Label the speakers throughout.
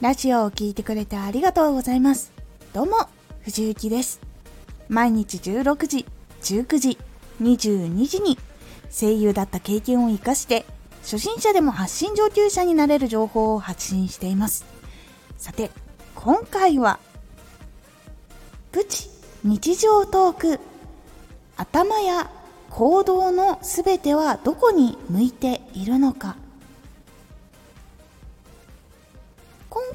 Speaker 1: ラジオを聴いてくれてありがとうございます。どうも、藤幸です。毎日16時、19時、22時に声優だった経験を活かして初心者でも発信上級者になれる情報を発信しています。さて、今回はプチ日常トーク頭や行動のすべてはどこに向いているのか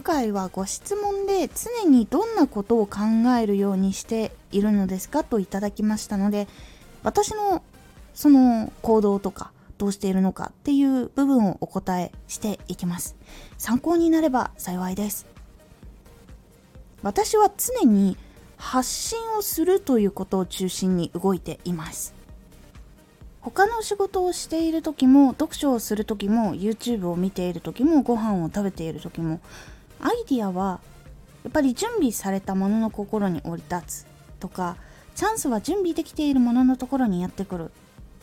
Speaker 1: 回はご質問で常にどんなことを考えるようにしているのですかといただきましたので私のその行動とかどうしているのかっていう部分をお答えしていきます。参考になれば幸いです。私は常に発信をするということを中心に動いています。他の仕事をしている時も読書をする時も YouTube を見ている時もご飯を食べている時もアイディアはやっぱり準備されたものの心に降り立つ。とかチャンスは準備できているもののところにやってくるっ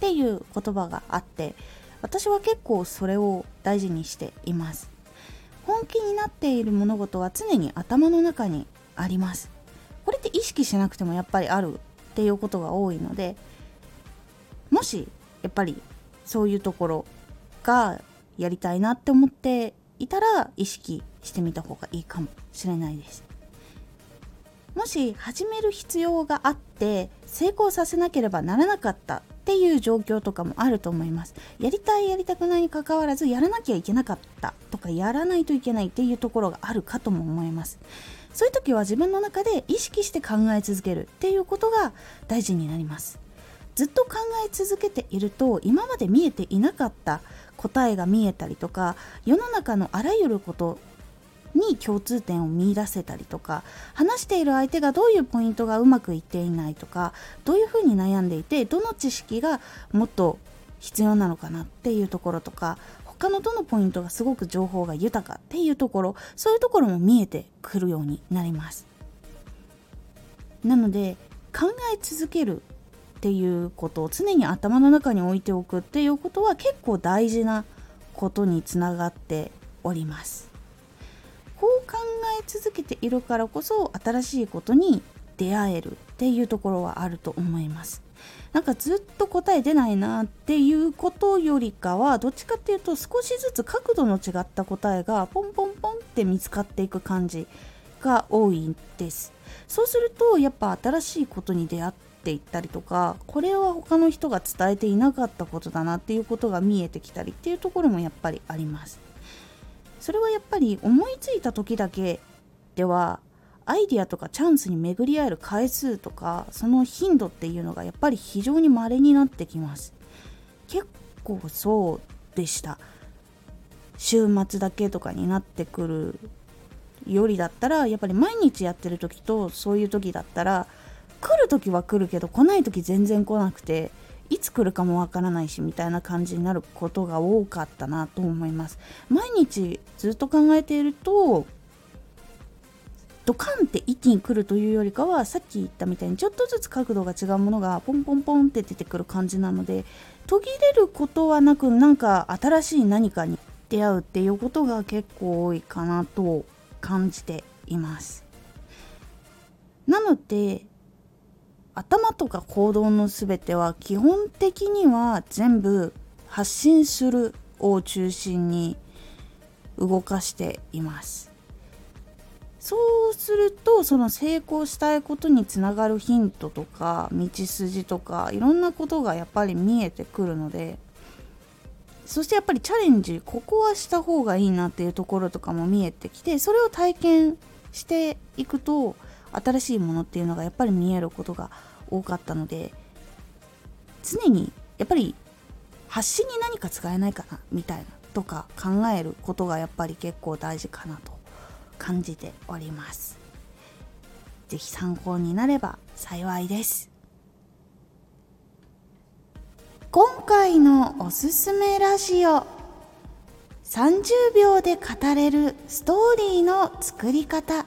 Speaker 1: ていう言葉があって私は結構それを大事にしています。本気になっている物事は常に頭の中にあります。これって意識しなくてもやっぱりあるっていうことが多いのでもしやっぱりそういうところがやりたいなって思っていたら意識してみた方がいいかもしれないです。もし始める必要があって成功させなければならなかったっていう状況とかもあると思います。やりたいやりたくないにかかわらずやらなきゃいけなかったとかやらないといけないっていうところがあるかとも思います。そういう時は自分の中で意識して考え続けるっていうことが大事になります。ずっと考え続けていると今まで見えていなかった答えが見えたりとか世の中のあらゆることに共通点を見いだせたりとか話している相手がどういうポイントがうまくいっていないとかどういうふうに悩んでいてどの知識がもっと必要なのかなっていうところとか他のどのポイントがすごく情報が豊かっていうところそういうところも見えてくるようになります。なので考え続けるっていうことを常に頭の中に置いておくっていうことは結構大事なことにつながっております。こう考え続けているからこそ新しいことに出会えるっていうところはあると思います。なんかずっと答え出ないなっていうことよりかはどっちかっていうと少しずつ角度の違った答えがポンポンポンって見つかっていく感じが多いんです。そうするとやっぱ新しいことに出会っていったりとかこれは他の人が伝えていなかったことだなっていうことが見えてきたりっていうところもやっぱりあります。それはやっぱり思いついた時だけではアイディアとかチャンスに巡り合える回数とかその頻度っていうのがやっぱり非常に稀になってきます。結構そうでした。週末だけとかになってくるよりだったらやっぱり毎日やってる時とそういう時だったら来る時は来るけど来ない時全然来なくていつ来るかもわからないしみたいな感じになることが多かったなと思います。毎日ずっと考えているとドカンって一気に来るというよりかはさっき言ったみたいにちょっとずつ角度が違うものがポンポンポンって出てくる感じなので途切れることはなくなんか新しい何かに出会うっていうことが結構多いかなと感じています。なので頭とか行動の全ては基本的には全部発信するを中心に動かしています。そうするとその成功したいことにつながるヒントとか道筋とかいろんなことがやっぱり見えてくるのでそしてやっぱりチャレンジここはした方がいいなっていうところとかも見えてきてそれを体験していくと新しいものっていうのがやっぱり見えることが多かったので常にやっぱり発信に何か使えないかなみたいなとか考えることがやっぱり結構大事かなと感じております。是非参考になれば幸いです。今回のおすすめラジオ30秒で語れるストーリーの作り方